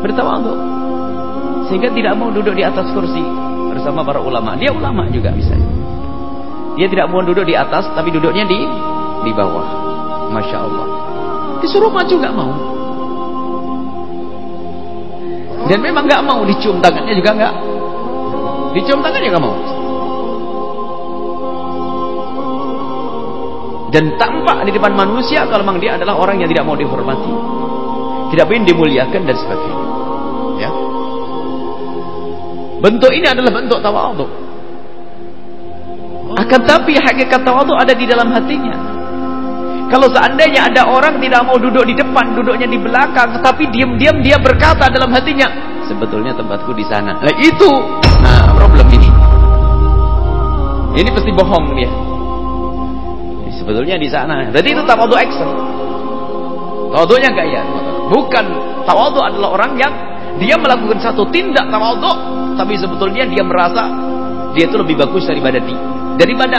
Bertawadhu. Sehingga tidak mau duduk di atas kursi bersama para ulama. Dia ulama juga misalnya. Dia tidak mau duduk di atas tapi duduknya di di bawah. Masya Allah. Disuruh maju nggak mau. Dan memang nggak mau dicium tangannya juga nggak. Dicium tangannya nggak mau. Dan tampak di depan manusia kalau memang dia adalah orang yang tidak mau dihormati. Tidak ingin dimuliakan dan sebagainya. Ya. Bentuk ini adalah bentuk tawadhu. Akan tapi hakikat tawadhu ada di dalam hatinya. Kalau seandainya ada orang tidak mau duduk di depan, duduknya di belakang, tapi diam-diam dia berkata dalam hatinya, sebetulnya tempatku di sana. Nah itu, nah problem ini. Ini pasti bohong dia. Sebetulnya di sana. Jadi itu tawadhu action. Tawadhunya gaya. Bukan tawadhu adalah orang yang dia melakukan satu tindak tawadhu, tapi sebetulnya dia merasa dia itu lebih bagus daripada di, daripada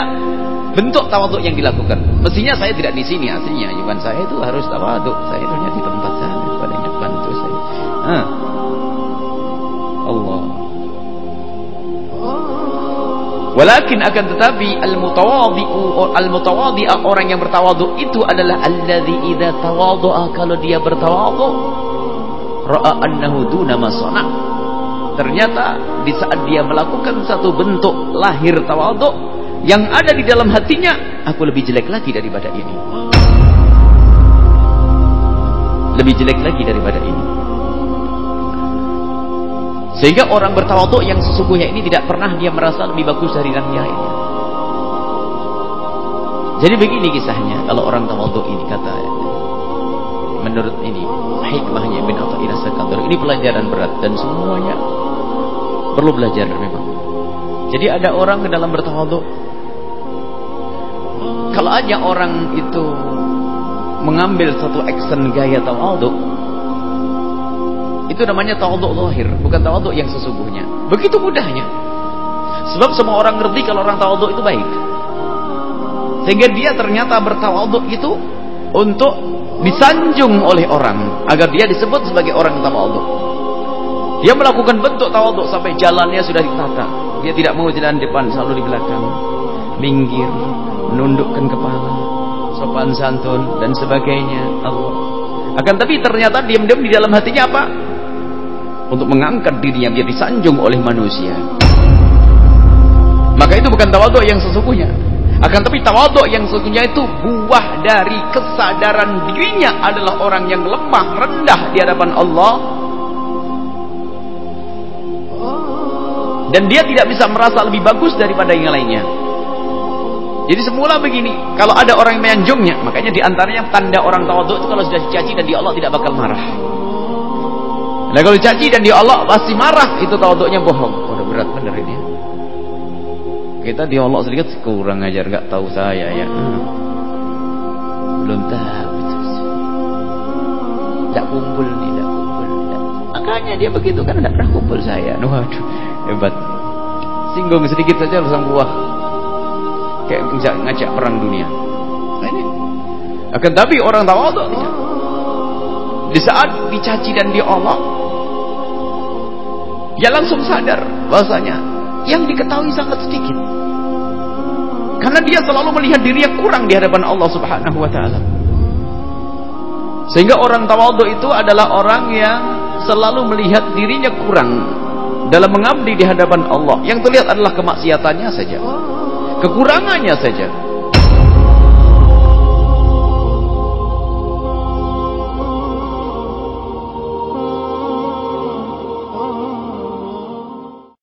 bentuk tawaduk yang dilakukan. Mestinya saya tidak di sini aslinya, cuman saya itu harus tawaduk. Saya itu di tempat saya pada depan itu saya. Ah. Allah. Walakin akan tetapi al-mutawadhi'u al-mutawadhi'a orang yang bertawadhu itu adalah alladzi idza tawadhu'a kalau dia bertawadhu ra'a annahu duna ma Ternyata di saat dia melakukan satu bentuk lahir tawadhu yang ada di dalam hatinya aku lebih jelek lagi daripada ini. Lebih jelek lagi daripada ini sehingga orang bertawaduk yang sesungguhnya ini tidak pernah dia merasa lebih bagus dari yang lainnya. Jadi begini kisahnya kalau orang tawaduk ini kata menurut ini hikmahnya bin Athaillah Sakandar ini pelajaran berat dan semuanya perlu belajar memang. Jadi ada orang ke dalam bertawaduk kalau aja orang itu mengambil satu action gaya tawaduk, itu namanya tawaduk lahir, bukan tawaduk yang sesungguhnya. Begitu mudahnya. Sebab semua orang ngerti kalau orang tawaduk itu baik. Sehingga dia ternyata bertawaduk itu untuk disanjung oleh orang agar dia disebut sebagai orang tawaduk. Dia melakukan bentuk tawaduk sampai jalannya sudah ditata. Dia tidak mau jalan depan, selalu di belakang. Minggir, menundukkan kepala, sopan santun dan sebagainya. Allah. Akan tapi ternyata diam-diam di dalam hatinya apa? Untuk mengangkat dirinya biar disanjung oleh manusia. Maka itu bukan tawaduk yang sesungguhnya. Akan tapi tawaduk yang sesungguhnya itu buah dari kesadaran dirinya adalah orang yang lemah, rendah di hadapan Allah. Dan dia tidak bisa merasa lebih bagus daripada yang lainnya. Jadi semula begini, kalau ada orang yang menyanjungnya, makanya di antaranya tanda orang tawaduk itu kalau sudah dicaci dan di Allah tidak bakal marah. Nah kalau dicaci dan di Allah pasti marah, itu tawaduknya bohong. Oh, udah berat bener ini. Kita di sedikit kurang ajar, nggak tahu saya ya. Belum tahu. Tidak kumpul nih, tidak kumpul. Makanya dia begitu kan tidak pernah kumpul saya. Waduh, hebat. Singgung sedikit saja langsung buah kayak ngajak, ngajak perang dunia. Nah ini. Akan tapi orang tawadhu di saat dicaci dan diolok dia langsung sadar bahasanya yang diketahui sangat sedikit. Karena dia selalu melihat dirinya kurang di hadapan Allah Subhanahu wa taala. Sehingga orang tawadhu itu adalah orang yang selalu melihat dirinya kurang dalam mengabdi di hadapan Allah. Yang terlihat adalah kemaksiatannya saja kekurangannya saja